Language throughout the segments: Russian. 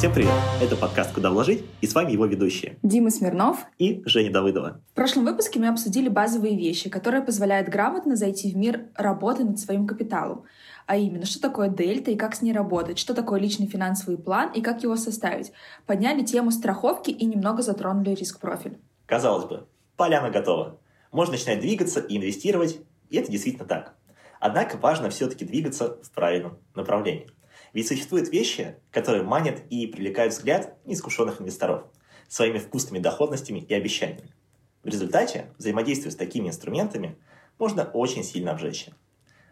Всем привет! Это подкаст «Куда вложить» и с вами его ведущие Дима Смирнов и Женя Давыдова. В прошлом выпуске мы обсудили базовые вещи, которые позволяют грамотно зайти в мир работы над своим капиталом. А именно, что такое дельта и как с ней работать, что такое личный финансовый план и как его составить. Подняли тему страховки и немного затронули риск-профиль. Казалось бы, поляна готова. Можно начинать двигаться и инвестировать, и это действительно так. Однако важно все-таки двигаться в правильном направлении. Ведь существуют вещи, которые манят и привлекают взгляд неискушенных инвесторов своими вкусными доходностями и обещаниями. В результате, взаимодействуя с такими инструментами, можно очень сильно обжечься.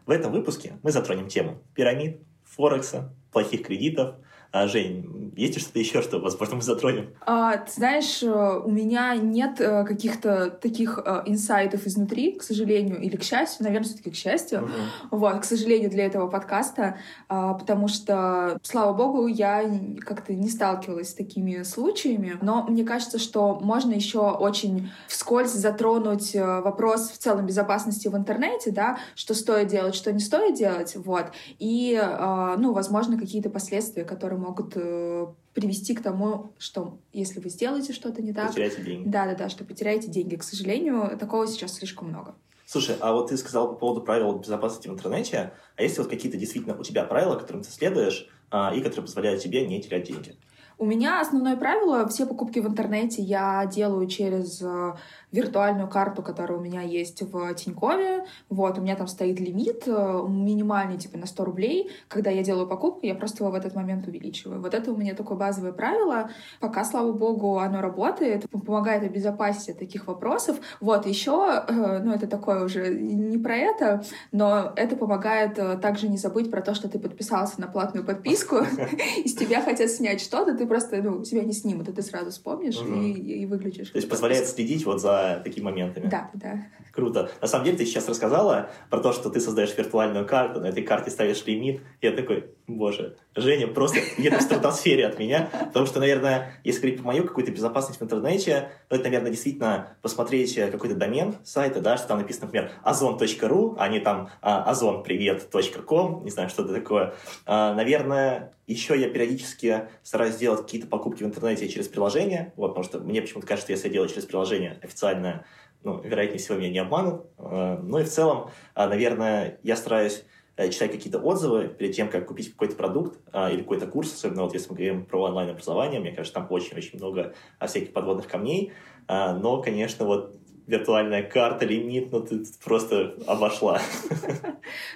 В этом выпуске мы затронем тему пирамид, Форекса, плохих кредитов – а, Жень, есть ли что-то еще, что, возможно, мы затронем? А, ты знаешь, э, у меня нет э, каких-то таких э, инсайтов изнутри, к сожалению, или к счастью, наверное, все-таки к счастью, uh вот, к сожалению, для этого подкаста, а, потому что, слава богу, я как-то не сталкивалась с такими случаями, но мне кажется, что можно еще очень вскользь затронуть вопрос в целом безопасности в интернете, да, что стоит делать, что не стоит делать, вот, и, ну, возможно, какие-то последствия, которые могут э, привести к тому, что если вы сделаете что-то не так... Потеряете деньги. Да-да-да, что потеряете деньги. К сожалению, такого сейчас слишком много. Слушай, а вот ты сказал по поводу правил безопасности в интернете, а есть вот какие-то действительно у тебя правила, которым ты следуешь, а, и которые позволяют тебе не терять деньги? У меня основное правило, все покупки в интернете я делаю через э, виртуальную карту, которая у меня есть в Тинькове. Вот, у меня там стоит лимит э, минимальный, типа на 100 рублей. Когда я делаю покупку, я просто его в этот момент увеличиваю. Вот это у меня такое базовое правило. Пока, слава богу, оно работает, помогает обезопасить от таких вопросов. Вот, еще, э, ну, это такое уже не про это, но это помогает э, также не забыть про то, что ты подписался на платную подписку, и с тебя хотят снять что-то, ты просто, ну, тебя не снимут, и ты сразу вспомнишь и выключишь. То есть позволяет следить вот за такими моментами. Да, да. Круто. На самом деле, ты сейчас рассказала про то, что ты создаешь виртуальную карту, на этой карте ставишь лимит. Я такой, боже, Женя просто где-то в стратосфере от меня. Потому что, наверное, если говорить про мою какую-то безопасность в интернете, то это, наверное, действительно посмотреть какой-то домен сайта, да, что там написано, например, ozon.ru, а не там ozonpривет.com, не знаю, что это такое. А, наверное, еще я периодически стараюсь делать какие-то покупки в интернете через приложение, вот, потому что мне почему-то кажется, если я делаю через приложение официальное, ну, вероятнее всего, меня не обманут. А, ну и в целом, а, наверное, я стараюсь э, читать какие-то отзывы перед тем, как купить какой-то продукт или какой-то курс, особенно вот если мы говорим про онлайн-образование, мне кажется, там очень-очень много всяких подводных камней. Но, конечно, вот виртуальная карта, лимит, ну ты просто обошла.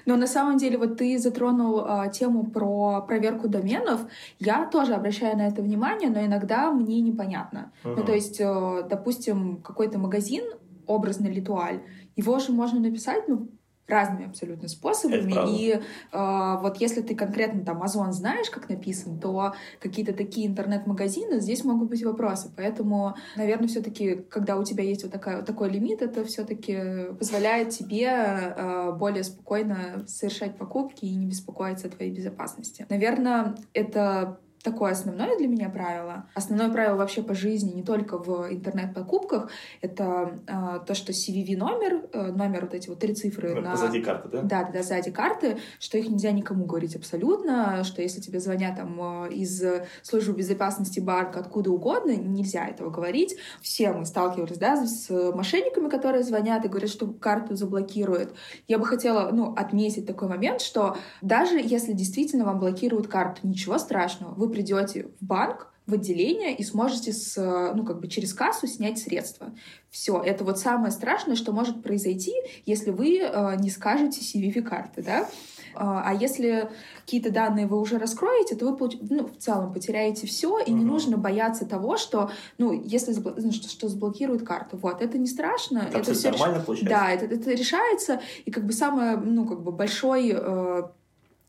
Но на самом деле вот ты затронул а, тему про проверку доменов. Я тоже обращаю на это внимание, но иногда мне непонятно. Угу. Ну то есть, э, допустим, какой-то магазин, образный литуаль, его же можно написать, ну, разными абсолютно способами. И э, вот если ты конкретно там Озон знаешь, как написан, то какие-то такие интернет-магазины, здесь могут быть вопросы. Поэтому, наверное, все-таки, когда у тебя есть вот, такая, вот такой лимит, это все-таки позволяет тебе э, более спокойно совершать покупки и не беспокоиться о твоей безопасности. Наверное, это такое основное для меня правило. Основное правило вообще по жизни, не только в интернет-покупках, это э, то, что CVV-номер, э, номер вот эти вот три цифры на... Сзади карты, да? Да, да, сзади карты, что их нельзя никому говорить абсолютно, что если тебе звонят там э, из службы безопасности банка, откуда угодно, нельзя этого говорить. Все мы сталкивались, да, с мошенниками, которые звонят и говорят, что карту заблокируют. Я бы хотела, ну, отметить такой момент, что даже если действительно вам блокируют карту, ничего страшного, вы придете в банк, в отделение и сможете с, ну, как бы через кассу снять средства. Все, это вот самое страшное, что может произойти, если вы э, не скажете CVV-карты, да. А, а если какие-то данные вы уже раскроете, то вы ну, в целом потеряете все, и uh-huh. не нужно бояться того, что, ну, если ну, что, что заблокируют карту. Вот, это не страшно. Это, это все нормально реш... получается. Да, это, это решается, и как бы самое, ну, как бы большой э,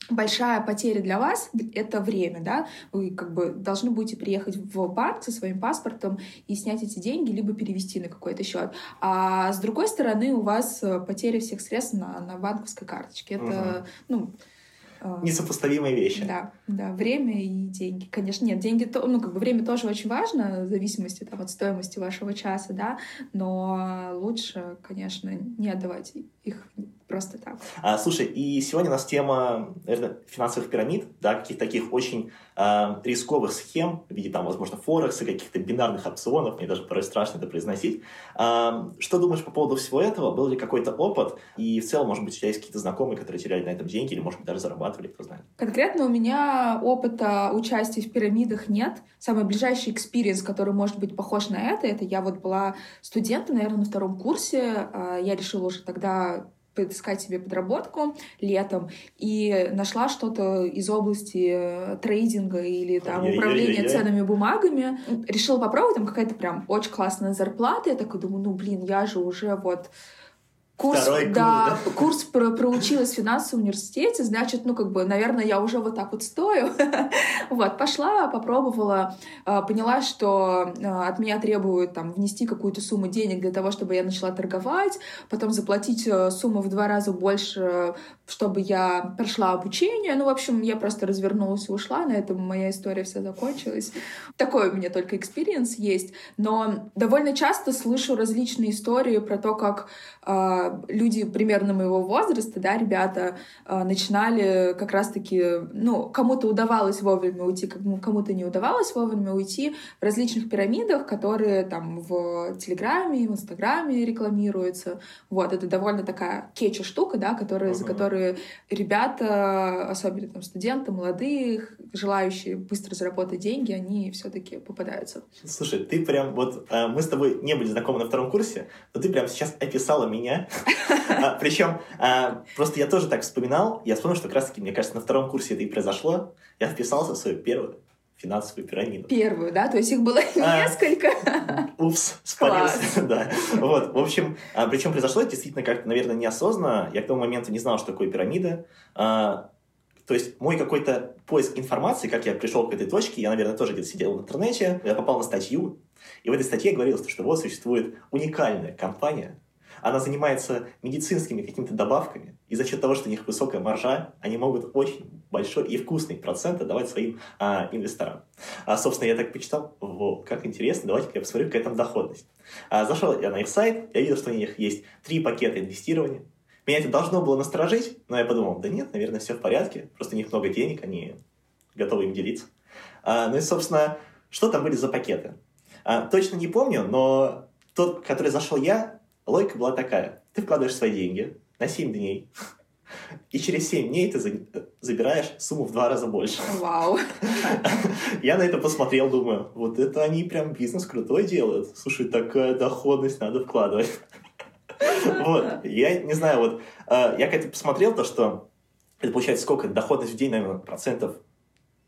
большая потеря для вас — это время, да, вы как бы должны будете приехать в банк со своим паспортом и снять эти деньги, либо перевести на какой-то счет. А с другой стороны у вас э, потеря всех средств на, на банковской карточке. Это, угу. ну, э, Несопоставимые вещи. Да, да, время и деньги. Конечно, нет, деньги, то, ну, как бы время тоже очень важно, в зависимости там, от стоимости вашего часа, да, но лучше, конечно, не отдавать их Просто так. А, слушай, и сегодня у нас тема, наверное, финансовых пирамид, да, каких-то таких очень а, рисковых схем в виде, там, возможно, форекса, каких-то бинарных опционов, мне даже порой страшно это произносить. А, что думаешь по поводу всего этого? Был ли какой-то опыт? И в целом, может быть, у тебя есть какие-то знакомые, которые теряли на этом деньги, или, может быть, даже зарабатывали, кто знает? Конкретно у меня опыта участия в пирамидах нет. Самый ближайший experience, который может быть похож на это, это я вот была студентом, наверное, на втором курсе. А, я решила уже тогда поискать себе подработку летом и нашла что-то из области трейдинга или там управления ценными бумагами. Решила попробовать, там какая-то прям очень классная зарплата. Я такой думаю, ну блин, я же уже вот курс, Второй курс, да, да. курс про, проучилась в финансовом университете, значит, ну, как бы, наверное, я уже вот так вот стою. вот, пошла, попробовала, а, поняла, что а, от меня требуют там внести какую-то сумму денег для того, чтобы я начала торговать, потом заплатить э, сумму в два раза больше, чтобы я прошла обучение. Ну, в общем, я просто развернулась и ушла, на этом моя история вся закончилась. Такой у меня только experience есть, но довольно часто слышу различные истории про то, как э, люди примерно моего возраста, да, ребята, э, начинали как раз-таки, ну, кому-то удавалось вовремя уйти, кому-то не удавалось вовремя уйти в различных пирамидах, которые там в Телеграме, в Инстаграме рекламируются. Вот, это довольно такая catchy штука, да, которая, uh-huh. за которую ребята, особенно там студенты, молодые, желающие быстро заработать деньги, они все-таки попадаются. Слушай, ты прям вот, э, мы с тобой не были знакомы на втором курсе, но ты прям сейчас описала меня а, Причем а, просто я тоже так вспоминал. Я вспомнил, что как раз-таки, мне кажется, на втором курсе это и произошло. Я вписался в свою первую финансовую пирамиду. Первую, да? То есть их было а, несколько? Упс, спалился. да. Вот, в общем, а, причем произошло это действительно как-то, наверное, неосознанно. Я к тому моменту не знал, что такое пирамида. А, то есть мой какой-то поиск информации, как я пришел к этой точке, я, наверное, тоже где-то сидел в интернете, я попал на статью, и в этой статье говорилось, что вот существует уникальная компания, она занимается медицинскими какими-то добавками, и за счет того, что у них высокая маржа, они могут очень большой и вкусный процент отдавать своим а, инвесторам. А, собственно, я так почитал, вот, как интересно, давайте я посмотрю, какая там доходность. А, зашел я на их сайт, я видел, что у них есть три пакета инвестирования. Меня это должно было насторожить, но я подумал, да нет, наверное, все в порядке, просто у них много денег, они готовы им делиться. А, ну и, собственно, что там были за пакеты? А, точно не помню, но тот, который зашел я, Логика была такая. Ты вкладываешь свои деньги на 7 дней, и через 7 дней ты забираешь сумму в два раза больше. Вау. Я на это посмотрел, думаю, вот это они прям бизнес крутой делают. Слушай, такая доходность надо вкладывать. Вот, я не знаю, вот э, я как-то посмотрел то, что это получается сколько? Доходность в день, наверное, процентов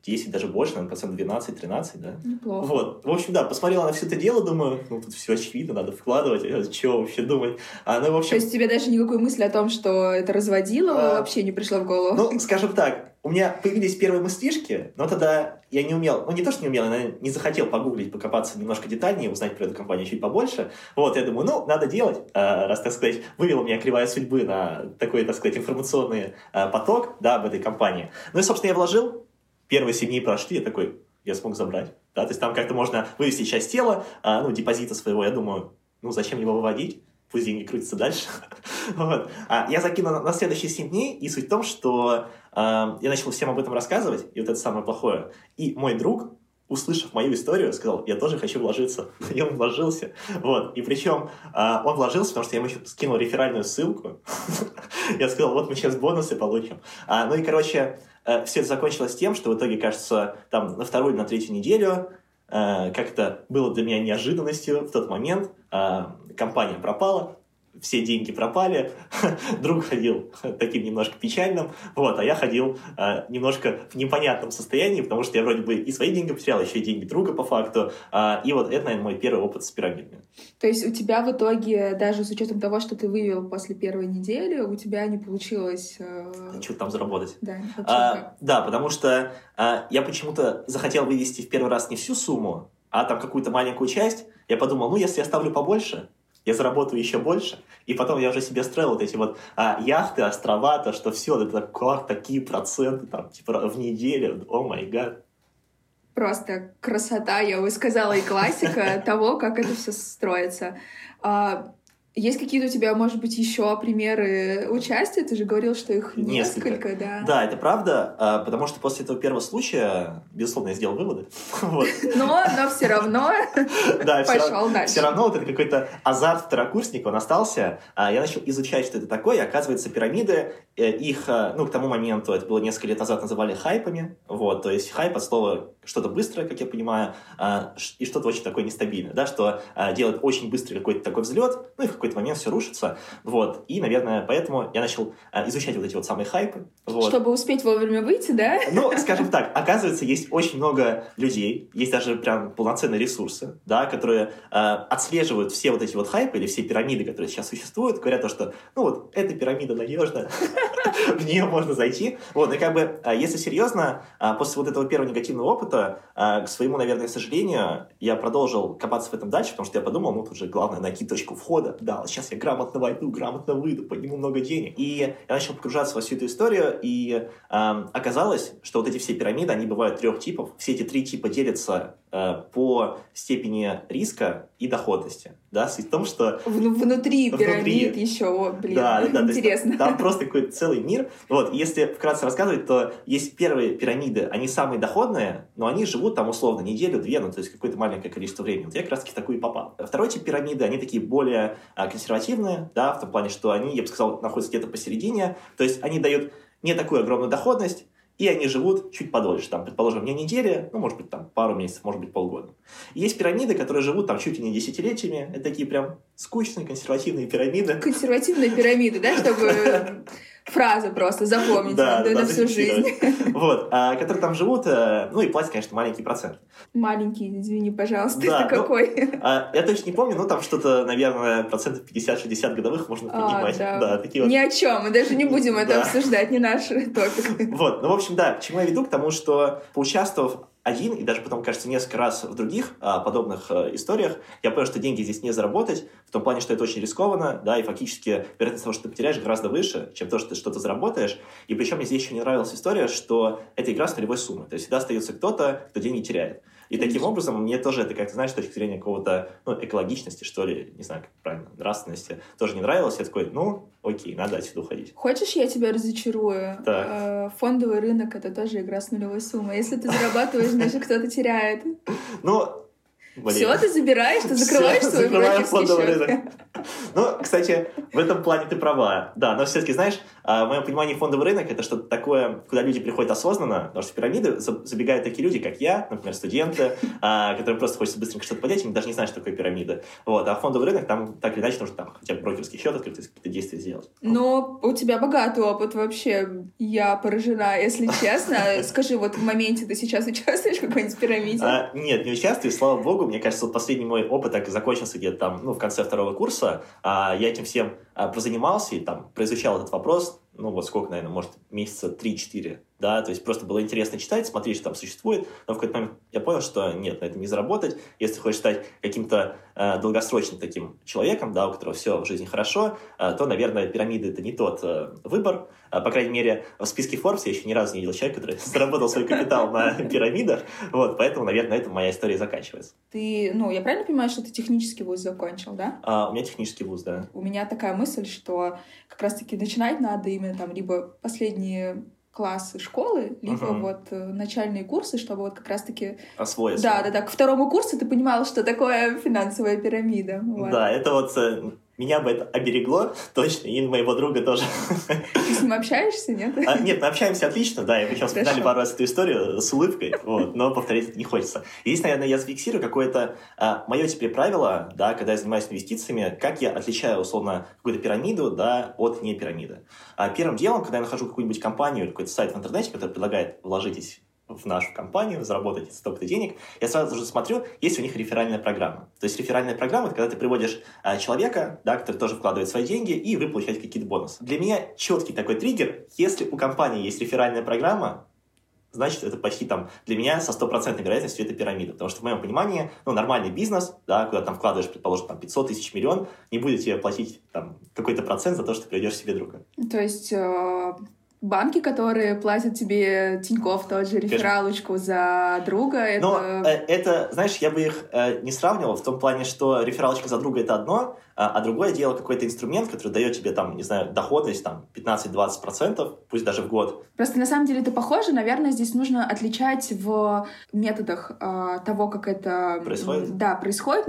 10, даже больше, наверное, процентов 12-13, да? Неплохо. Вот. В общем, да, посмотрела на все это дело, думаю, ну, тут все очевидно, надо вкладывать, а что вообще думать? А, ну, в общем... То есть тебе даже никакой мысли о том, что это разводило, а... вообще не пришло в голову? Ну, скажем так, у меня появились первые мыслишки, но тогда я не умел, ну не то, что не умел, я не захотел погуглить, покопаться немножко детальнее, узнать про эту компанию чуть побольше. Вот, я думаю, ну, надо делать, а, раз, так сказать, вывела меня кривая судьбы на такой, так сказать, информационный а, поток, да, об этой компании. Ну и, собственно, я вложил, первые 7 дней прошли, я такой, я смог забрать. Да, то есть там как-то можно вывести часть тела, а, ну, депозита своего, я думаю, ну, зачем его выводить? Пусть деньги крутятся дальше. вот. а, я закинул на, на следующие 7 дней, и суть в том, что а, я начал всем об этом рассказывать, и вот это самое плохое. И мой друг, услышав мою историю, сказал, я тоже хочу вложиться. и он вложился. Вот. И причем э, он вложился, потому что я ему скинул реферальную ссылку. я сказал, вот мы сейчас бонусы получим. А, ну и, короче, э, все это закончилось тем, что в итоге, кажется, там на вторую или на третью неделю э, как-то было для меня неожиданностью в тот момент. Э, компания пропала, все деньги пропали, друг ходил таким немножко печальным, вот, а я ходил э, немножко в непонятном состоянии, потому что я вроде бы и свои деньги потерял, еще и деньги друга по факту, э, и вот это, наверное, мой первый опыт с пирамидами. То есть у тебя в итоге, даже с учетом того, что ты вывел после первой недели, у тебя не получилось... Э... Что-то там заработать. Да, а, да, потому что а, я почему-то захотел вывести в первый раз не всю сумму, а там какую-то маленькую часть. Я подумал, ну, если я ставлю побольше, я заработаю еще больше, и потом я уже себе строил вот эти вот а, яхты, острова, то, что все, это как, такие проценты, там, типа, в неделю, о май гад. Просто красота, я бы сказала, и классика того, как это все строится. А, Есть какие-то у тебя, может быть, еще примеры участия? Ты же говорил, что их несколько, несколько да. Да, это правда, а, потому что после этого первого случая, безусловно, я сделал выводы. Но, но все равно пошел дальше. Все равно вот это какой-то азарт второкурсника, он остался. А, я начал изучать, что это такое. Оказывается, пирамиды, э, их, э, ну, к тому моменту, это было несколько лет назад, называли хайпами. Вот, то есть хайп от слова что-то быстрое, как я понимаю, а, и что-то очень такое нестабильное, да, что делает очень быстрый какой-то такой взлет, ну и в какой-то момент все рушится. Вот. И, наверное, поэтому я начал а, изучать вот эти вот самые хайпы. Вот. Чтобы успеть вовремя выйти, да? Ну, скажем так, оказывается, есть очень много людей, есть даже прям полноценные ресурсы, да, которые э, отслеживают все вот эти вот хайпы или все пирамиды, которые сейчас существуют, говорят то, что, ну вот, эта пирамида надежная, в нее можно зайти. Вот, и как бы, а, если серьезно, после вот этого первого негативного опыта, к своему, наверное, сожалению, я продолжил копаться в этом дальше, потому что я подумал, ну, тут же главное найти точку входа, да, вот сейчас я грамотно войду, грамотно выйду, подниму много денег. И я начал погружаться во всю эту историю, и э, оказалось, что вот эти все пирамиды, они бывают трех типов. Все эти три типа делятся э, по степени риска и доходности. Да, суть в том, что... Внутри пирамид еще, блин, да, да, интересно. Там просто какой-то целый мир. Вот, если вкратце рассказывать, то есть первые пирамиды, они самые доходные, но они живут там условно неделю-две, ну то есть какое-то маленькое количество времени. Вот я как раз таки в такую попал. Второй тип пирамиды, они такие более а, консервативные, да, в том плане, что они, я бы сказал, находятся где-то посередине, то есть они дают не такую огромную доходность, и они живут чуть подольше, там, предположим, не неделя, ну, может быть, там, пару месяцев, может быть, полгода. есть пирамиды, которые живут там чуть ли не десятилетиями, это такие прям скучные консервативные пирамиды. Консервативные пирамиды, да, чтобы фраза просто, запомните да, да, на всю жизнь. Вот, а, которые там живут, э, ну и платят, конечно, маленький процент. Маленький, извини, пожалуйста, да, это ну, какой? А, я точно не помню, но там что-то, наверное, процентов 50-60 годовых можно поднимать. А, да. да, такие вот. Ни о чем, мы даже не будем это обсуждать, не наш топик. Вот, ну, в общем, да, к чему я веду? К тому, что поучаствовав один и даже потом, кажется, несколько раз в других а, подобных а, историях, я понял, что деньги здесь не заработать, в том плане, что это очень рискованно, да, и фактически вероятность того, что ты потеряешь, гораздо выше, чем то, что ты что-то заработаешь. И причем мне здесь еще не нравилась история, что эта игра с нулевой суммой. То есть всегда остается кто-то, кто деньги теряет. И таким образом мне тоже это, как ты знаешь, с точки зрения какого-то ну, экологичности, что ли, не знаю, как правильно, нравственности, тоже не нравилось. Я такой, ну, окей, надо отсюда уходить. Хочешь, я тебя разочарую? Так. Э, фондовый рынок — это тоже игра с нулевой суммой. Если ты зарабатываешь, значит, кто-то теряет. Ну, Блин. Все, ты забираешь, ты закрываешь Все, свой брокерский счет. Ну, кстати, в этом плане ты права. Да, но все-таки, знаешь, а, в моем понимании фондовый рынок — это что-то такое, куда люди приходят осознанно, потому что в пирамиды забегают такие люди, как я, например, студенты, а, которым просто хочется быстренько что-то поднять, они даже не знают, что такое пирамида. Вот, а фондовый рынок, там так или иначе нужно там хотя бы брокерский счет открыть, какие-то действия сделать. Но у тебя богатый опыт вообще. Я поражена, если честно. Скажи, вот в моменте ты сейчас участвуешь в какой-нибудь пирамиде? А, нет, не участвую, слава богу. Мне кажется, вот последний мой опыт так и закончился где-то там, ну, в конце второго курса. А, я этим всем а, прозанимался и там произучал этот вопрос, ну, вот сколько, наверное, может, месяца 3-4 да, то есть просто было интересно читать, смотреть, что там существует, но в какой-то момент я понял, что нет, на это не заработать. Если хочешь стать каким-то э, долгосрочным таким человеком, да, у которого все в жизни хорошо, э, то, наверное, пирамиды это не тот э, выбор. Э, по крайней мере, в списке Forbes я еще ни разу не видел человека, который заработал свой капитал на пирамидах, вот, поэтому, наверное, на этом моя история заканчивается. Ты, ну, я правильно понимаю, что ты технический вуз закончил, да? А, у меня технический вуз, да. У меня такая мысль, что как раз-таки начинать надо именно там либо последние классы школы, либо uh-huh. вот э, начальные курсы, чтобы вот как раз-таки... Освоиться. Да, да, да. К второму курсу ты понимал, что такое финансовая пирамида. Вот. Да, это вот э, меня бы это оберегло, точно, и моего друга тоже. Ты с ним общаешься, нет? А, нет, мы общаемся отлично, да, и мы сейчас вспоминали пару раз эту историю с улыбкой, вот, но повторить это не хочется. И здесь, наверное, я зафиксирую какое-то а, мое теперь правило, да, когда я занимаюсь инвестициями, как я отличаю, условно, какую-то пирамиду, да, от не пирамиды. А первым делом, когда я нахожу какую-нибудь компанию или какой-то сайт в интернете, который предлагает вложитесь в нашу компанию, заработать столько-то денег, я сразу же смотрю, есть у них реферальная программа. То есть реферальная программа — это когда ты приводишь а, человека, да, который тоже вкладывает свои деньги, и вы получаете какие-то бонусы. Для меня четкий такой триггер, если у компании есть реферальная программа, значит, это почти там для меня со стопроцентной вероятностью это пирамида. Потому что в моем понимании, ну, нормальный бизнес, да, куда там вкладываешь, предположим, там 500 тысяч, миллион, не будет тебе платить там какой-то процент за то, что ты приведешь себе друга. То есть э, банки, которые платят тебе Тинькофф тот же рефералочку за друга. Это... Но э, это, знаешь, я бы их э, не сравнивал в том плане, что рефералочка за друга это одно, а, а другое дело какой-то инструмент, который дает тебе там, не знаю, доходность там 15-20%, пусть даже в год. Просто на самом деле это похоже. Наверное, здесь нужно отличать в методах э, того, как это происходит. Да, происходит,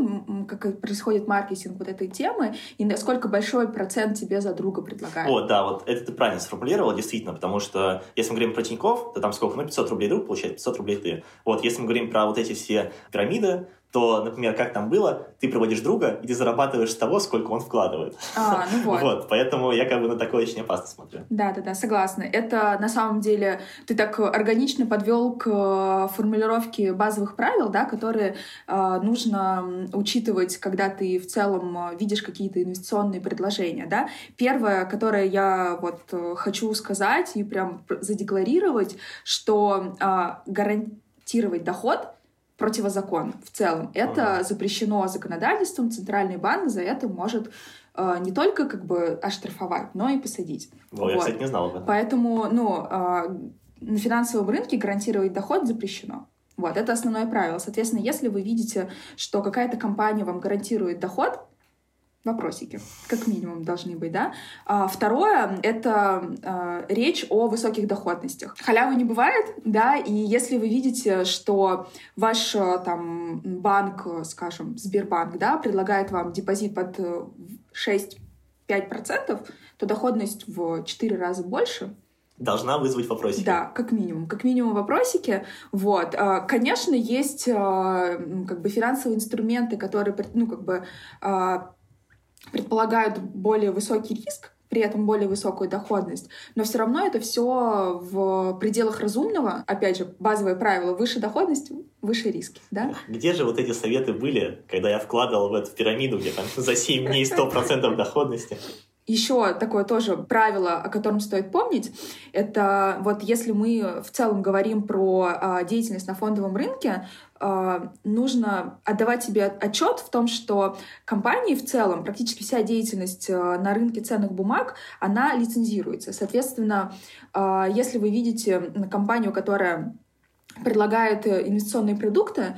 как происходит маркетинг вот этой темы, и насколько большой процент тебе за друга предлагают. Вот, да, вот это ты правильно сформулировала, действительно, потому что если мы говорим про Тинькофф, то там сколько? Ну, 500 рублей друг получает, 500 рублей ты. Вот, если мы говорим про вот эти все пирамиды, то, например, как там было, ты проводишь друга, и ты зарабатываешь с того, сколько он вкладывает. А, ну вот. вот. Поэтому я как бы на такое очень опасно смотрю. Да-да-да, согласна. Это на самом деле ты так органично подвел к э, формулировке базовых правил, да, которые э, нужно учитывать, когда ты в целом э, видишь какие-то инвестиционные предложения. Да? Первое, которое я вот э, хочу сказать и прям задекларировать, что э, гарантировать доход — противозакон в целом. Это ага. запрещено законодательством, Центральный банк за это может э, не только как бы оштрафовать, но и посадить. О, вот. я, кстати, не знал об этом. Поэтому, ну, э, на финансовом рынке гарантировать доход запрещено. Вот, это основное правило. Соответственно, если вы видите, что какая-то компания вам гарантирует доход, вопросики, как минимум, должны быть, да. А, второе — это а, речь о высоких доходностях. Халявы не бывает, да, и если вы видите, что ваш а, там банк, скажем, Сбербанк, да, предлагает вам депозит под 6-5%, э, то доходность в 4 раза больше — должна вызвать вопросики. Да, как минимум. Как минимум вопросики. Вот. А, конечно, есть как бы финансовые инструменты, которые, ну, как бы предполагают более высокий риск, при этом более высокую доходность, но все равно это все в пределах разумного. Опять же, базовое правило: выше доходность, выше риски, да? Где же вот эти советы были, когда я вкладывал в эту пирамиду, где там за 7 дней 100% доходности? Еще такое тоже правило, о котором стоит помнить, это вот если мы в целом говорим про а, деятельность на фондовом рынке, а, нужно отдавать себе отчет в том, что компании в целом, практически вся деятельность а, на рынке ценных бумаг, она лицензируется. Соответственно, а, если вы видите компанию, которая предлагает э, инвестиционные продукты,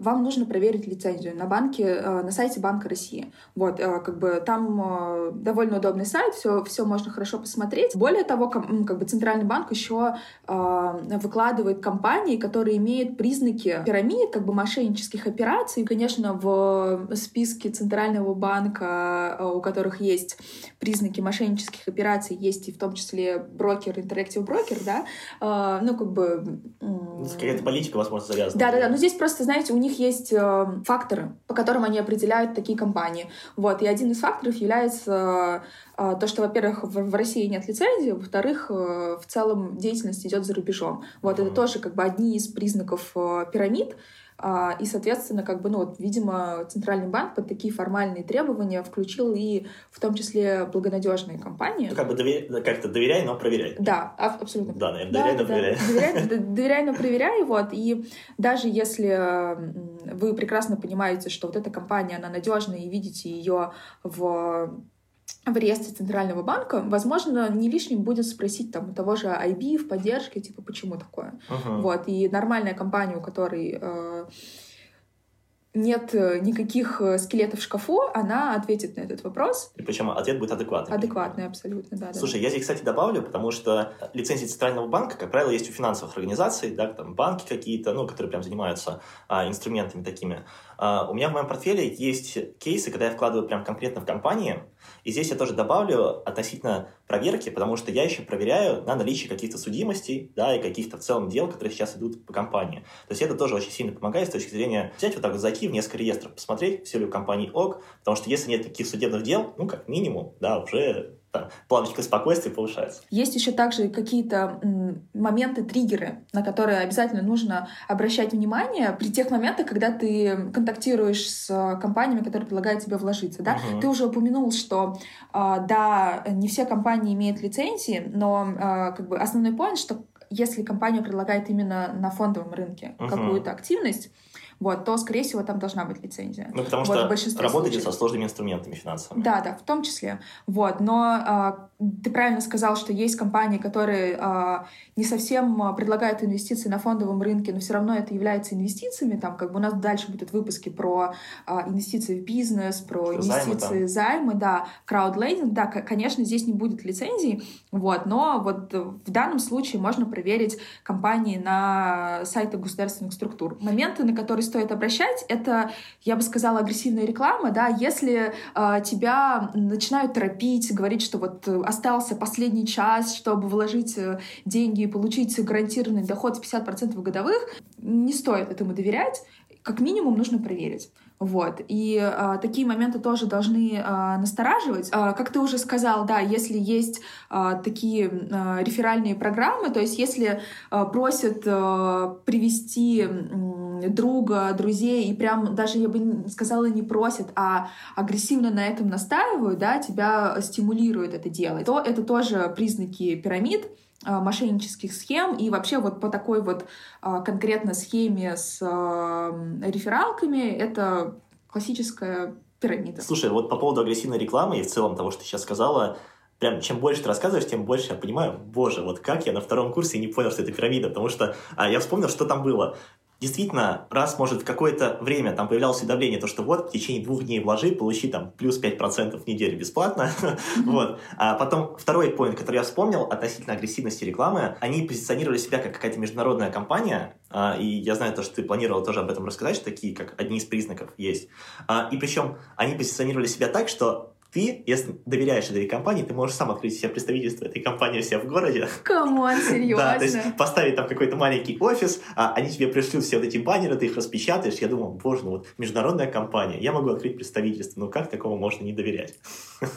вам нужно проверить лицензию на банке, э, на сайте Банка России. Вот, э, как бы там э, довольно удобный сайт, все, все можно хорошо посмотреть. Более того, как бы Центральный банк еще выкладывает компании, которые имеют признаки пирамид, как бы мошеннических операций. Конечно, в списке Центрального банка, у которых есть признаки мошеннических операций, есть и в том числе брокер, Interactive Broker, да, ну, как бы... Какая-то политика, возможно, завязана. Да-да-да, но здесь просто, знаете, у них них есть э, факторы, по которым они определяют такие компании. Вот. И один из факторов является э, то, что, во-первых, в, России нет лицензии, во-вторых, э, в целом деятельность идет за рубежом. Вот это тоже как бы одни из признаков пирамид, и, соответственно, как бы, ну, вот, видимо, Центральный банк под такие формальные требования включил и в том числе благонадежные компании. Ну, как бы доверяй, как-то доверяй, но проверяй. Да, абсолютно. Да, наверное, доверяй, да, но да, проверяй. Доверяй, доверяй, но проверяй. Вот. И даже если вы прекрасно понимаете, что вот эта компания, она надежная, и видите ее в в реестре Центрального банка, возможно, не лишним будет спросить там у того же IB в поддержке, типа, почему такое. Uh-huh. Вот, и нормальная компания, у которой э, нет э, никаких э, скелетов в шкафу, она ответит на этот вопрос. И причем ответ будет адекватный. Адекватный, абсолютно, да. Слушай, да. я здесь, кстати, добавлю, потому что лицензии Центрального банка, как правило, есть у финансовых организаций, да, там банки какие-то, ну, которые прям занимаются а, инструментами такими. А, у меня в моем портфеле есть кейсы, когда я вкладываю прям конкретно в компании, и здесь я тоже добавлю относительно проверки, потому что я еще проверяю на наличие каких-то судимостей, да, и каких-то в целом дел, которые сейчас идут по компании. То есть это тоже очень сильно помогает с точки зрения взять вот так вот, зайти в несколько реестров, посмотреть, все ли у компании ок, потому что если нет таких судебных дел, ну, как минимум, да, уже там, планочка спокойствия повышается. Есть еще также какие-то моменты, триггеры, на которые обязательно нужно обращать внимание при тех моментах, когда ты контактируешь с компаниями, которые предлагают тебе вложиться. Да? Угу. Ты уже упомянул, что а, да, не все компании имеют лицензии, но а, как бы основной point, что если компания предлагает именно на фондовом рынке угу. какую-то активность, вот, то, скорее всего, там должна быть лицензия. Ну, потому вот, что работаете со сложными инструментами финансовыми. Да, да, в том числе. Вот, но а, ты правильно сказал, что есть компании, которые э, не совсем а, предлагают инвестиции на фондовом рынке, но все равно это является инвестициями. Там как бы у нас дальше будут выпуски про э, инвестиции в бизнес, про инвестиции, займы, займы да, краудлендинг. Да, конечно, здесь не будет лицензий, вот, но вот в данном случае можно проверить компании на сайтах государственных структур. Моменты, на которые стоит обращать, это, я бы сказала, агрессивная реклама, да, если э, тебя начинают торопить, говорить, что вот остался последний час, чтобы вложить э, деньги и получить гарантированный доход в 50% годовых, не стоит этому доверять. Как минимум нужно проверить. Вот. И а, такие моменты тоже должны а, настораживать. А, как ты уже сказал, да, если есть а, такие а, реферальные программы, то есть если а, просят а, привести а, друга, друзей, и прям даже, я бы сказала, не просят, а агрессивно на этом настаивают, да, тебя стимулируют это делать, то это тоже признаки пирамид, мошеннических схем и вообще вот по такой вот а, конкретно схеме с а, рефералками это классическая пирамида. Слушай, вот по поводу агрессивной рекламы и в целом того, что ты сейчас сказала, прям чем больше ты рассказываешь, тем больше я понимаю, боже, вот как я на втором курсе не понял, что это пирамида, потому что а, я вспомнил, что там было действительно, раз, может, в какое-то время там появлялось уведомление, то, что вот, в течение двух дней вложи, получи там плюс 5% в неделю бесплатно, вот. А потом второй поинт, который я вспомнил относительно агрессивности рекламы, они позиционировали себя как какая-то международная компания, а, и я знаю то, что ты планировал тоже об этом рассказать, что такие, как одни из признаков есть. А, и причем они позиционировали себя так, что ты, если доверяешь этой компании, ты можешь сам открыть себе представительство этой компании у себя в городе. Come on, серьезно? Да, то есть поставить там какой-то маленький офис, а они тебе пришлют все вот эти баннеры, ты их распечатаешь. Я думал, боже, ну вот международная компания, я могу открыть представительство. Ну как такому можно не доверять?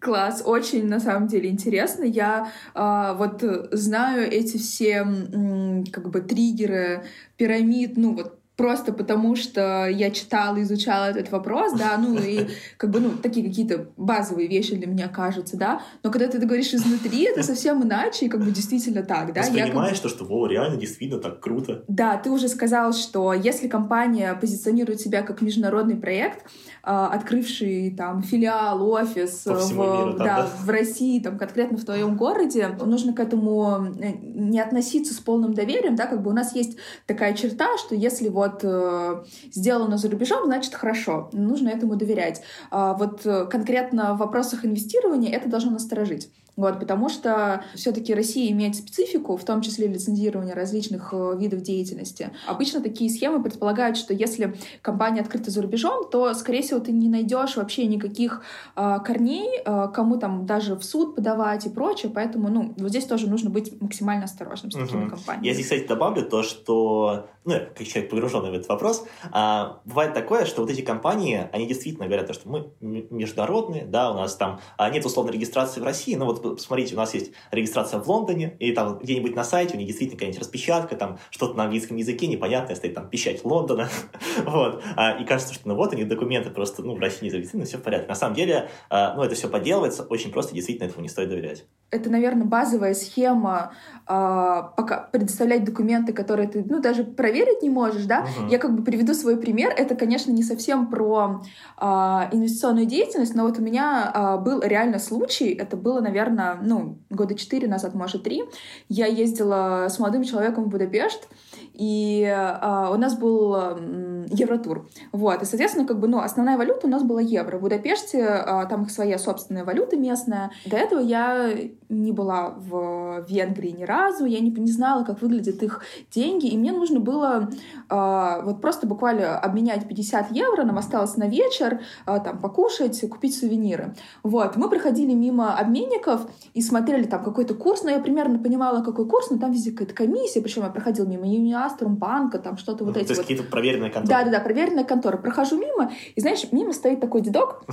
Класс, очень на самом деле интересно. Я э, вот знаю эти все м, как бы триггеры пирамид, ну вот просто потому, что я читала, изучала этот вопрос, да, ну и как бы, ну, такие какие-то базовые вещи для меня кажутся, да, но когда ты это говоришь изнутри, это совсем иначе, и как бы действительно так, да. Воспринимаешь я, как то, что, о, реально, действительно так круто. Да, ты уже сказал, что если компания позиционирует себя как международный проект, открывший там филиал, офис в, миру, там, да, да? в России, там конкретно в твоем городе, нужно к этому э, не относиться с полным доверием, да, как бы у нас есть такая черта, что если вот вот э, сделано за рубежом, значит хорошо, нужно этому доверять. А вот э, конкретно в вопросах инвестирования это должно насторожить. Вот, потому что все-таки Россия имеет специфику, в том числе лицензирование различных э, видов деятельности. Обычно такие схемы предполагают, что если компания открыта за рубежом, то, скорее всего, ты не найдешь вообще никаких э, корней, э, кому там даже в суд подавать и прочее. Поэтому, ну, вот здесь тоже нужно быть максимально осторожным с такими угу. компаниями. Я здесь, кстати, добавлю то, что, ну, как человек погруженный в этот вопрос, а, бывает такое, что вот эти компании, они действительно говорят, что мы международные, да, у нас там а, нет условной регистрации в России, но вот посмотрите, у нас есть регистрация в Лондоне, и там где-нибудь на сайте у них действительно какая-нибудь распечатка, там что-то на английском языке непонятное, стоит там печать Лондона, вот, а, и кажется, что ну вот у них документы просто, ну, в России не зарегистрированы, все в порядке. На самом деле, а, ну, это все подделывается, очень просто, действительно, этому не стоит доверять. Это, наверное, базовая схема а, пока предоставлять документы, которые ты, ну, даже проверить не можешь, да. Угу. Я как бы приведу свой пример. Это, конечно, не совсем про инвестиционную деятельность, но вот у меня был реально случай, это было, наверное, наверное, ну, года четыре назад, может, три, я ездила с молодым человеком в Будапешт, и э, у нас был э, евротур. Вот, и, соответственно, как бы, ну, основная валюта у нас была евро. В Будапеште э, там их своя собственная валюта местная. До этого я не была в Венгрии ни разу, я не, не знала, как выглядят их деньги, и мне нужно было э, вот просто буквально обменять 50 евро, нам осталось на вечер, э, там, покушать, купить сувениры. Вот, мы проходили мимо обменников и смотрели там какой-то курс, но я примерно понимала, какой курс, но там везде какая-то комиссия, причем я проходила мимо Юниаструм, банка, там что-то вот ну, эти То есть вот. какие-то проверенные конторы. Да-да-да, проверенная контора. Прохожу мимо, и знаешь, мимо стоит такой дедок,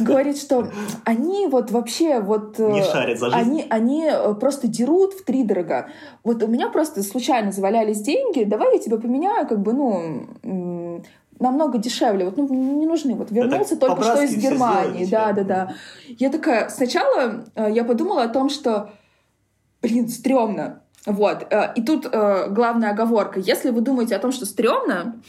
говорит, что они вот вообще вот... Не э, шарят за жизнь. Они, они э, просто дерут в три дорога. Вот у меня просто случайно завалялись деньги, давай я тебя поменяю, как бы, ну, намного дешевле. Вот ну, не нужны. Вот вернулся Это только что из Германии. Да, да, да. Я такая, сначала э, я подумала о том, что, блин, стрёмно. Вот. И тут главная оговорка. Если вы думаете о том, что стрёмно,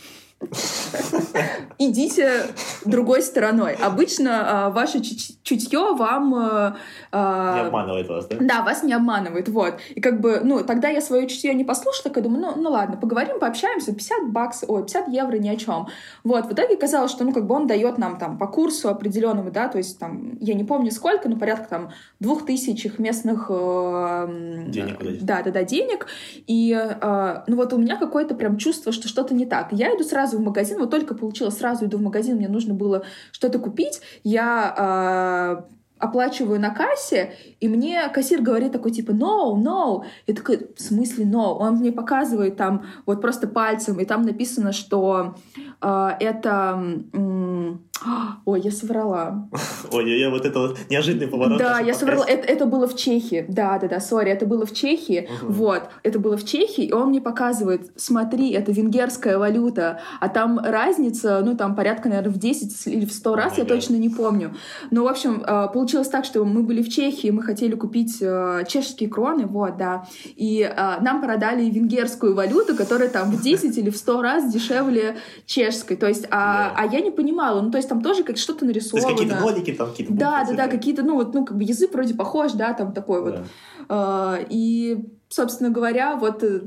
идите другой стороной. Обычно э, ваше чутье вам... Э, не обманывает вас, да? Да, вас не обманывает, вот. И как бы, ну, тогда я свое чутье не послушала, такая думаю, ну, ну ладно, поговорим, пообщаемся, 50 баксов, ой, 50 евро ни о чем. Вот, в итоге казалось, что, ну, как бы он дает нам там по курсу определенному, да, то есть там, я не помню сколько, но порядка там двух тысяч их местных... Э, денег, да, да, да, денег. И, э, ну, вот у меня какое-то прям чувство, что что-то не так. Я иду сразу в магазин, вот только получила, сразу иду в магазин, мне нужно было что-то купить, я э, оплачиваю на кассе, и мне кассир говорит такой, типа, no, no. Я такой, в смысле no? Он мне показывает там вот просто пальцем, и там написано, что э, это... Э, ой, я соврала. Ой, я вот это вот неожиданный поворот. Да, я соврала. Это, это было в Чехии. Да, да, да, сори, это было в Чехии. Угу. Вот, это было в Чехии, и он мне показывает, смотри, это венгерская валюта, а там разница, ну, там порядка, наверное, в 10 или в 100 раз, oh я God. точно не помню. Ну, в общем, получилось получилось так, что мы были в Чехии, мы хотели купить э, чешские кроны, вот, да, и э, нам продали венгерскую валюту, которая там в 10 или в 100 раз дешевле чешской, то есть, а, а я не понимала, ну, то есть там тоже как что-то нарисовано. То есть какие-то нолики там, какие-то Да, да, да, какие-то, ну, вот, ну, как бы язык вроде похож, да, там такой yeah. вот. Э, и, собственно говоря, вот э,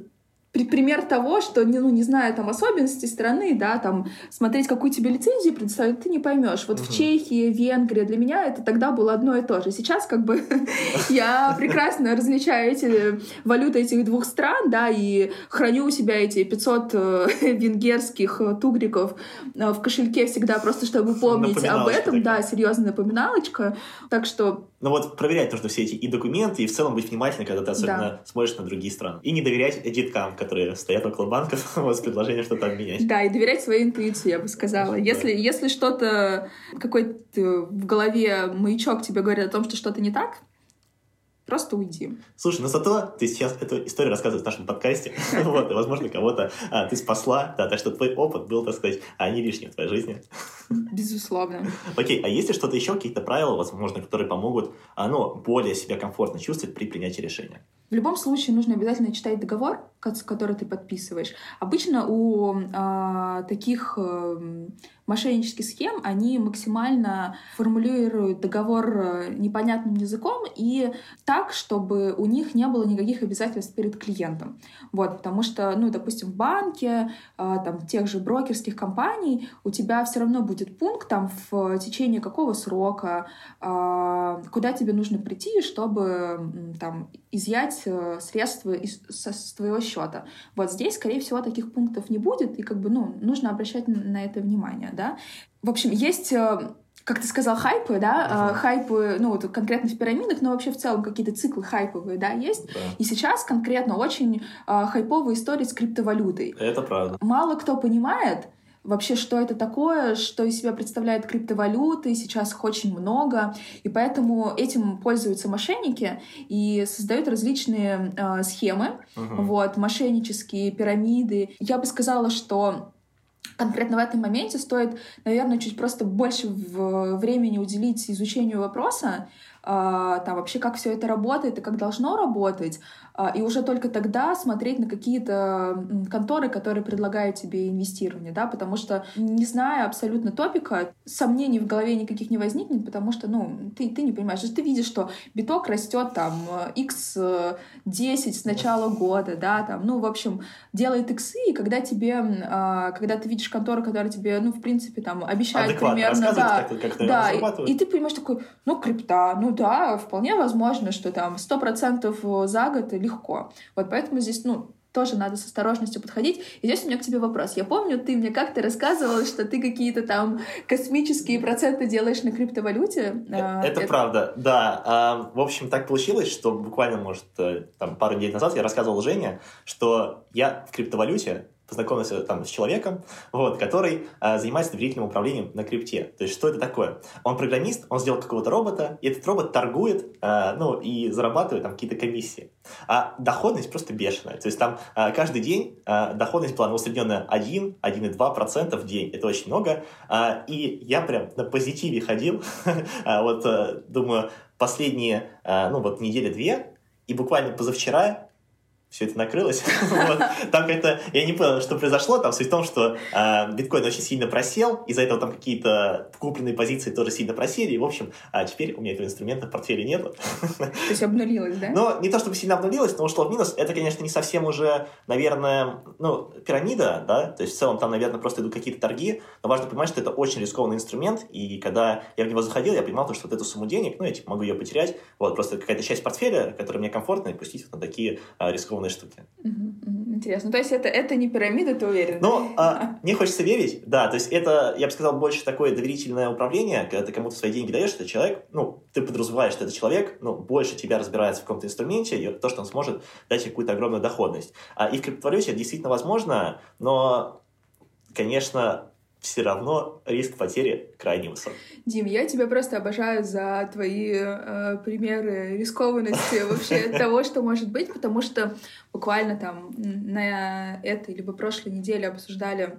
пример того, что, ну, не знаю, там, особенности страны, да, там, смотреть, какую тебе лицензию предоставят, ты не поймешь. Вот угу. в Чехии, Венгрии для меня это тогда было одно и то же. Сейчас, как бы, я прекрасно различаю эти валюты этих двух стран, да, и храню у себя эти 500 э, венгерских тугриков э, в кошельке всегда, просто чтобы помнить об этом, да, серьезная напоминалочка. Так что ну вот проверять нужно все эти и документы, и в целом быть внимательным, когда ты особенно да. смотришь на другие страны. И не доверять деткам, которые стоят около банков с предложением что-то обменять. Да, и доверять своей интуиции, я бы сказала. Если, если что-то, какой-то в голове маячок тебе говорит о том, что что-то не так, Просто уйди. Слушай, ну зато ты сейчас эту историю рассказываешь в нашем подкасте. вот, и, возможно, кого-то а, ты спасла, да, так что твой опыт был, так сказать, а, не лишним в твоей жизни. Безусловно. Окей, а есть ли что-то еще, какие-то правила, возможно, которые помогут, а, ну, более себя комфортно чувствовать при принятии решения? В любом случае нужно обязательно читать договор, который ты подписываешь. Обычно у э, таких э, мошеннических схем они максимально формулируют договор э, непонятным языком и так, чтобы у них не было никаких обязательств перед клиентом. Вот, потому что, ну, допустим, в банке, э, там, тех же брокерских компаний у тебя все равно будет пункт там в течение какого срока, э, куда тебе нужно прийти, чтобы там изъять средства из, со, с твоего счета. Вот здесь, скорее всего, таких пунктов не будет, и как бы, ну, нужно обращать на это внимание, да. В общем, есть э, как ты сказал, хайпы, да, uh-huh. хайпы, ну, вот конкретно в пирамидах, но вообще в целом какие-то циклы хайповые, да, есть. Да. И сейчас конкретно очень э, хайповые истории с криптовалютой. Это правда. Мало кто понимает, вообще, что это такое, что из себя представляет криптовалюты, сейчас их очень много, и поэтому этим пользуются мошенники и создают различные э, схемы, uh-huh. вот, мошеннические пирамиды. Я бы сказала, что конкретно в этом моменте стоит, наверное, чуть просто больше времени уделить изучению вопроса, а, там вообще как все это работает и как должно работать, и уже только тогда смотреть на какие-то конторы, которые предлагают тебе инвестирование, да, потому что не зная абсолютно топика, сомнений в голове никаких не возникнет, потому что, ну, ты, ты не понимаешь, ты видишь, что биток растет там x10 с начала года, да, там, ну, в общем, делает иксы, и когда тебе, а, когда ты видишь контору, которая тебе, ну, в принципе, там, обещает Адекватно примерно, да, как да, и, и ты понимаешь такой, ну, крипта, ну, да, вполне возможно, что там 100% за год легко. Вот поэтому здесь, ну, тоже надо с осторожностью подходить. И здесь у меня к тебе вопрос. Я помню, ты мне как-то рассказывал, что ты какие-то там космические проценты делаешь на криптовалюте. А, это, это... правда, да. А, в общем, так получилось, что буквально, может, э, там пару дней назад я рассказывал Жене, что я в криптовалюте познакомился там с человеком, вот, который э, занимается доверительным управлением на крипте. То есть, что это такое? Он программист, он сделал какого-то робота, и этот робот торгует, э, ну, и зарабатывает там какие-то комиссии. А доходность просто бешеная. То есть, там э, каждый день э, доходность была ну, усредненная 1, 1,2% в день. Это очень много. Э, и я прям на позитиве ходил. вот, э, думаю, последние, э, ну, вот недели-две, и буквально позавчера все это накрылось. вот. Там как-то, я не понял, что произошло. Там суть в том, что э, биткоин очень сильно просел, из-за этого там какие-то купленные позиции тоже сильно просели. И, в общем, а теперь у меня этого инструмента в портфеле нет. То есть обнулилось, да? Но не то, чтобы сильно обнулилось, но ушло в минус. Это, конечно, не совсем уже, наверное, ну, пирамида, да, то есть в целом там, наверное, просто идут какие-то торги, но важно понимать, что это очень рискованный инструмент, и когда я в него заходил, я понимал, что вот эту сумму денег, ну, я типа, могу ее потерять, вот, просто какая-то часть портфеля, которая мне комфортна, и пустить вот на такие а, рискованные штуки. Интересно. То есть это, это не пирамида, ты уверен? Ну, а, мне хочется верить, да. То есть это, я бы сказал, больше такое доверительное управление, когда ты кому-то свои деньги даешь, это человек, ну, ты подразумеваешь, что это человек, ну, больше тебя разбирается в каком-то инструменте, и то, что он сможет дать тебе какую-то огромную доходность. А, и в криптовалюте это действительно возможно, но, конечно, все равно риск потери крайне высок. Дим, я тебя просто обожаю за твои э, примеры рискованности вообще того, что может быть, потому что буквально там на этой либо прошлой неделе обсуждали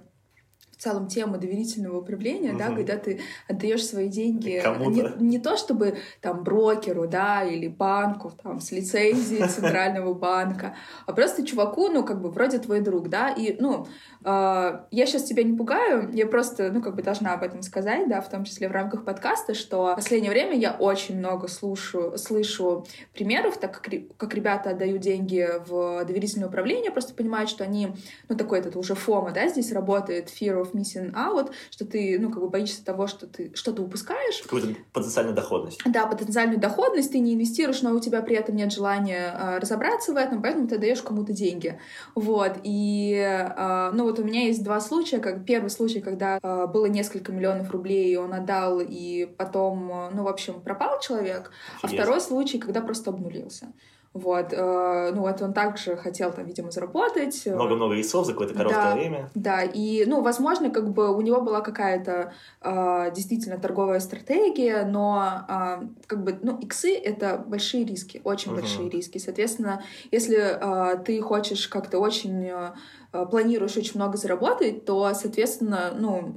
в целом тему доверительного управления, угу. да, когда ты отдаешь свои деньги не, не то чтобы там брокеру, да, или банку там с лицензией центрального банка, а просто чуваку, ну как бы вроде твой друг, да, и ну э, я сейчас тебя не пугаю, я просто ну как бы должна об этом сказать, да, в том числе в рамках подкаста, что в последнее время я очень много слушаю, слышу примеров, так как как ребята отдают деньги в доверительное управление, просто понимают, что они, ну такой этот уже фома, да, здесь работает fear of of missing out, что ты, ну, как бы боишься того, что ты что-то упускаешь. Какую-то потенциальную доходность. Да, потенциальную доходность, ты не инвестируешь, но у тебя при этом нет желания э, разобраться в этом, поэтому ты даешь кому-то деньги. Вот, и, э, ну, вот у меня есть два случая, как первый случай, когда э, было несколько миллионов рублей, он отдал, и потом, э, ну, в общем, пропал человек, Интересно. а второй случай, когда просто обнулился. Вот, э, ну вот он также хотел там, видимо, заработать. Много-много весов за какое-то короткое да, время. Да, и, ну, возможно, как бы у него была какая-то э, действительно торговая стратегия, но э, как бы, ну, иксы — это большие риски, очень угу. большие риски. Соответственно, если э, ты хочешь как-то очень, э, планируешь очень много заработать, то, соответственно, ну,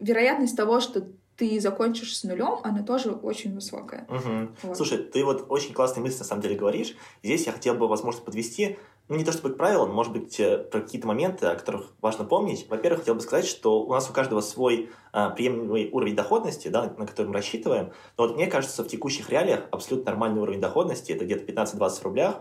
вероятность того, что ты закончишь с нулем, она тоже очень высокая. Угу. Вот. Слушай, ты вот очень классные мысли на самом деле говоришь. Здесь я хотел бы, возможно, подвести, ну не то чтобы к правилам, может быть, э, про какие-то моменты, о которых важно помнить. Во-первых, хотел бы сказать, что у нас у каждого свой а, приемлемый уровень доходности, да, на который мы рассчитываем. Но вот мне кажется, в текущих реалиях абсолютно нормальный уровень доходности это где-то 15-20 рублях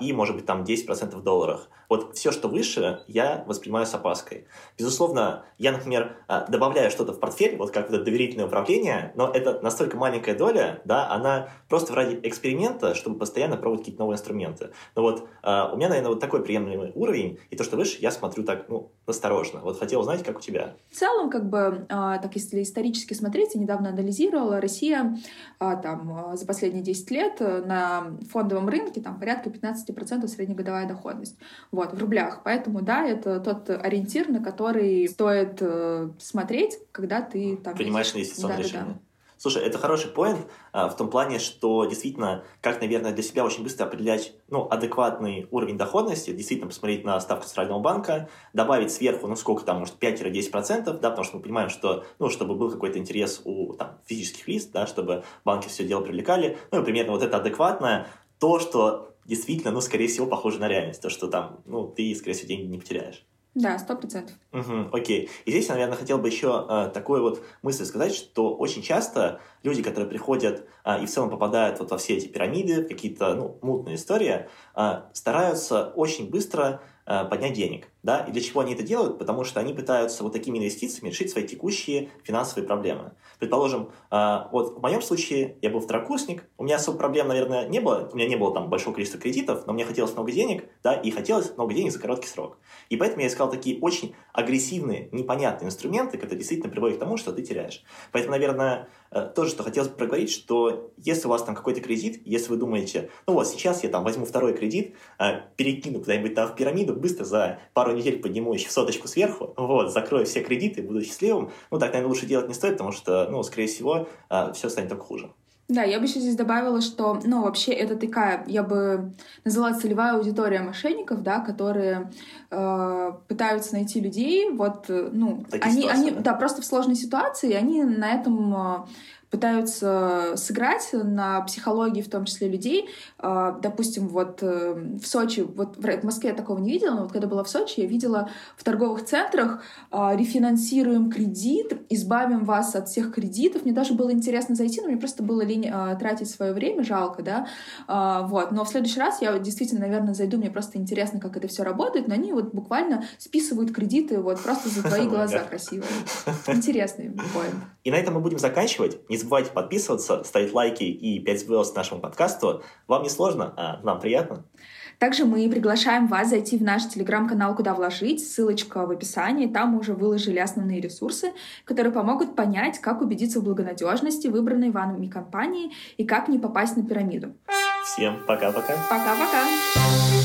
и, может быть, там 10% в долларах. Вот все, что выше, я воспринимаю с опаской. Безусловно, я, например, а, добавляю что-то в портфель, вот как это доверительное управление, но это настолько маленькая доля, да, она просто ради эксперимента, чтобы постоянно пробовать какие-то новые инструменты. Но вот а, у меня, наверное, вот такой приемлемый уровень, и то, что выше, я смотрю так, ну, осторожно. Вот хотел узнать, как у тебя. В целом, как бы, а, так если исторически смотреть, я недавно анализировала, Россия там за последние 10 лет на фондовом рынке там порядка 15% среднегодовая доходность вот, в рублях. Поэтому, да, это тот ориентир, на который стоит э, смотреть, когда ты там... Принимаешь инвестиционное да, решение. Да, да. Слушай, это хороший поинт а, в том плане, что действительно, как, наверное, для себя очень быстро определять ну, адекватный уровень доходности, действительно посмотреть на ставку Центрального банка, добавить сверху, ну, сколько там, может, 5-10%, да, потому что мы понимаем, что, ну, чтобы был какой-то интерес у там, физических лиц, да, чтобы банки все дело привлекали, ну, и примерно вот это адекватное, то, что действительно, ну, скорее всего, похоже на реальность. То, что там, ну, ты, скорее всего, деньги не потеряешь. Да, сто процентов. Угу, окей. И здесь, наверное, хотел бы еще э, такую вот мысль сказать, что очень часто люди, которые приходят э, и в целом попадают вот во все эти пирамиды, какие-то ну, мутные истории, э, стараются очень быстро Э, поднять денег. Да? И для чего они это делают? Потому что они пытаются вот такими инвестициями решить свои текущие финансовые проблемы. Предположим, э, вот в моем случае я был второкурсник, у меня особо проблем, наверное, не было, у меня не было там большого количества кредитов, но мне хотелось много денег, да, и хотелось много денег за короткий срок. И поэтому я искал такие очень агрессивные, непонятные инструменты, которые действительно приводят к тому, что ты теряешь. Поэтому, наверное, Э, тоже, что хотелось бы проговорить, что если у вас там какой-то кредит, если вы думаете, ну вот сейчас я там возьму второй кредит, э, перекину куда-нибудь там в пирамиду, быстро за пару недель подниму еще соточку сверху, вот, закрою все кредиты, буду счастливым, ну так, наверное, лучше делать не стоит, потому что, ну, скорее всего, э, все станет только хуже. Да, я бы еще здесь добавила, что, ну, вообще это такая, я бы назвала целевая аудитория мошенников, да, которые э, пытаются найти людей, вот, ну, Такие они, они, да, просто в сложной ситуации, они на этом э, пытаются сыграть на психологии, в том числе людей. Допустим, вот э, в Сочи, вот в Москве я такого не видела, но вот когда была в Сочи, я видела в торговых центрах рефинансируем кредит, избавим вас от всех кредитов. Мне даже было интересно зайти, но мне просто было лень тратить свое время, жалко, да. Вот. Но в следующий раз я действительно, наверное, зайду, мне просто интересно, как это все работает, но они вот буквально списывают кредиты вот просто за твои глаза красивые. Интересный поинт. И на этом мы будем заканчивать. Не забывайте подписываться, ставить лайки и 5 звезд нашему подкасту. Вам не сложно, а нам приятно. Также мы приглашаем вас зайти в наш телеграм-канал «Куда вложить». Ссылочка в описании. Там мы уже выложили основные ресурсы, которые помогут понять, как убедиться в благонадежности выбранной вами компании и как не попасть на пирамиду. Всем пока-пока. Пока-пока.